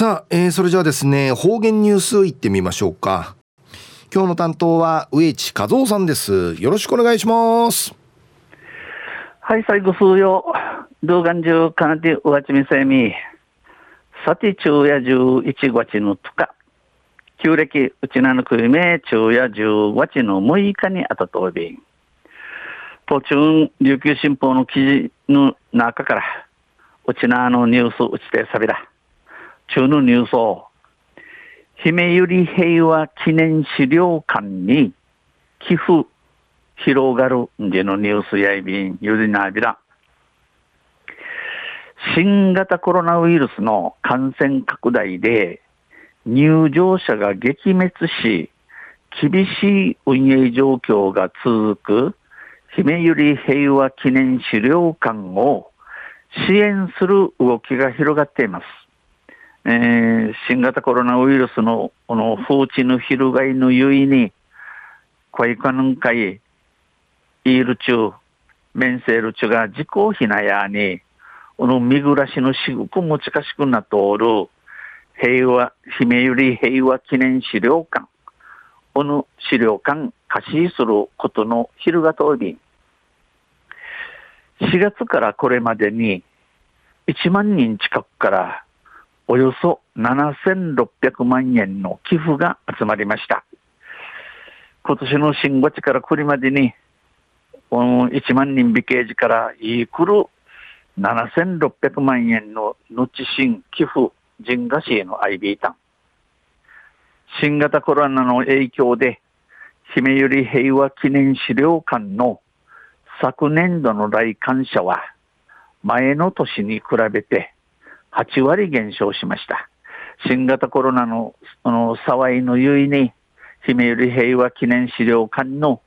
さあ、えー、それじゃあですね、方言ニュースいってみましょうか。今日の担当は植地和夫さんです。よろしくお願いします。はい、最後数曜。動画中かなてうわちみせみ。さて昼夜11月のとか。旧暦うちなのくいめ昼夜10月の6日にあたとび。途中、琉球新報の記事の中から、うちなのニュースうちてさびら。中のニュースを、姫ゆり平和記念資料館に寄付広がるんでのニュースやいびん、ゆりなびら。新型コロナウイルスの感染拡大で入場者が撃滅し、厳しい運営状況が続く姫ゆり平和記念資料館を支援する動きが広がっています。えー、新型コロナウイルスのこの風知の翻のゆいに、こいかぬんかい、イールチュー、メンセールチュが自己ひなやに、この見暮らしのしぐくも近しくなっておる、平和、姫ゆり平和記念資料館、この資料館貸しすることの昼が通り、4月からこれまでに1万人近くからおよそ7600万円の寄付が集まりました。今年の新月からこれまでに1万人美形時からいくる7600万円の後新寄付人賀市への IB タン。新型コロナの影響で、姫ゆり平和記念資料館の昨年度の来館者は、前の年に比べて8割減少しました。新型コロナのその騒いのゆいに、姫ゆり平和記念資料館の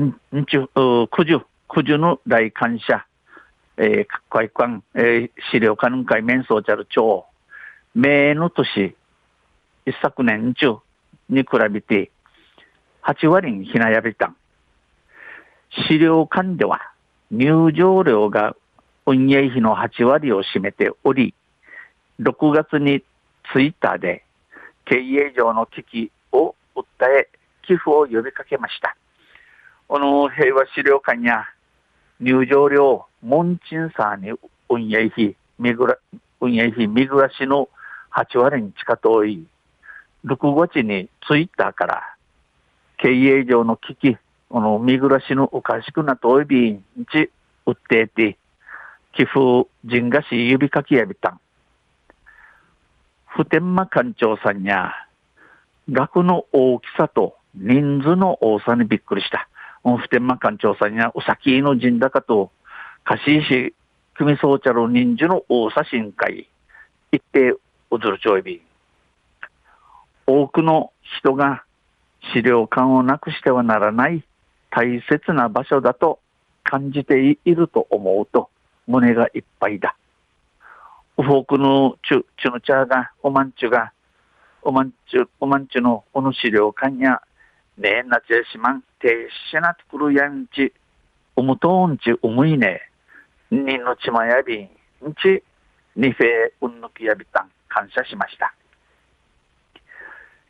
んんちゅう九十、九十の来館者、えー、会館、えー、資料館会面相チャル町、名の年、一昨年中に比べて、8割にひなやびたん。資料館では入場料が運営費の8割を占めており、6月にツイッターで経営上の危機を訴え、寄付を呼びかけました。この平和資料館や入場料、門賃差に運営費、運営費、見暮らしの8割に近遠い、6月にツイッターから経営上の危機、この見暮らしのおかしくなといびんち、売ってて、寄付人がし指かきやびたん。普天間館長さんや、額の大きさと人数の多さにびっくりした。普天間館長さんや、うさきの陣高と、貸し石、組総茶の人数の大さ深海、一定、うずるちょいび。多くの人が資料館をなくしてはならない大切な場所だと感じていると思うと、胸がいっぱいだ。ウフォークのチュ、チュのチャーが、おまんちゅが、おまんちゅ、おまんちゅのこの資料館や、ねえなちえしまん、てしなとくるやんち、おむとんち、おむいね、にのちまやびんち、にフェうんぬきやびたん、感謝しました。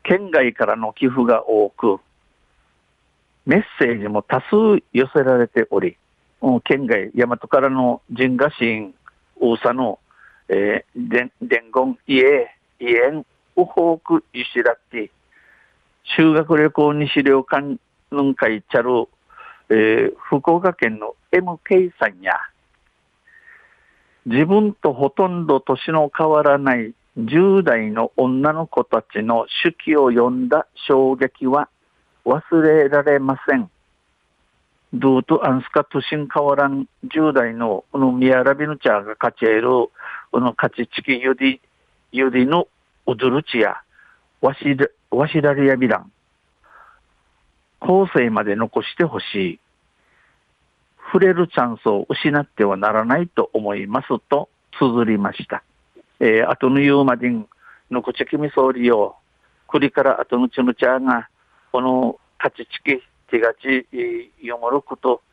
県外からの寄付が多く、メッセージも多数寄せられており、県外、大和からの人賀神、大佐の、えー、伝言、家、家園、ウホーク、ゆしらって、修学旅行に資料館の会ちゃる、えー、福岡県の MK さんや、自分とほとんど年の変わらない10代の女の子たちの手記を読んだ衝撃は忘れられません。どうとンスカト都心変わらん10代のこのミアラビヌチャーが勝ち得るこの勝ちチキユリ、ユリのおドルチア、ワシ、ワシラリアビラン後世まで残してほしい触れるチャンスを失ってはならないと思いますと綴りました。えー、後の言うまでん、のこちきみそうりよ、栗から後のムチャーが、この勝ちチキ、7月46と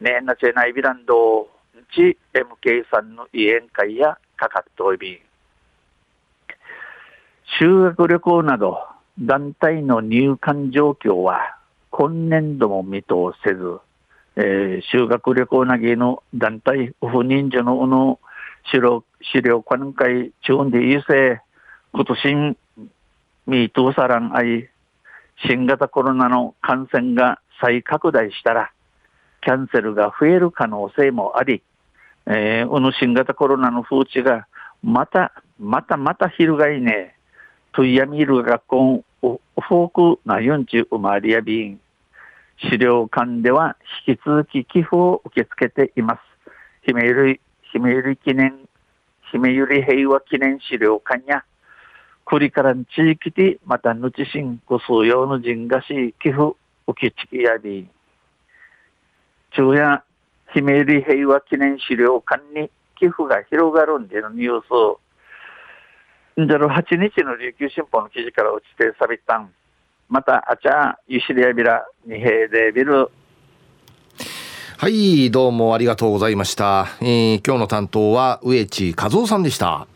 なないち MK さんの委員会やかかっび修学旅行など団体の入管状況は今年度も見通せず、えー、修学旅行なぎの団体不妊者のの資料資料館会中で優勢今年見通さらんあい新型コロナの感染が再拡大したらキャンセルが増える可能性もあり、えー、この新型コロナの風知がまたまたまた翻ねトイヤミール学校フォークな40生まれやびん資料館では引き続き寄付を受け付けています。姫ゆり、姫ゆり記念、姫ゆり平和記念資料館や、クリから地域でまたぬちしんご数用の人がし寄付受け付けやび、昼夜、姫ゆり平和記念資料館に寄付が広がるんでのニュースを、んじゃる8日の琉球新報の記事から落ちてさびたん。また、あちゃ、ゆしりやびら、にへでびる。はい、どうもありがとうございました。えー、今日の担当は植地和夫さんでした。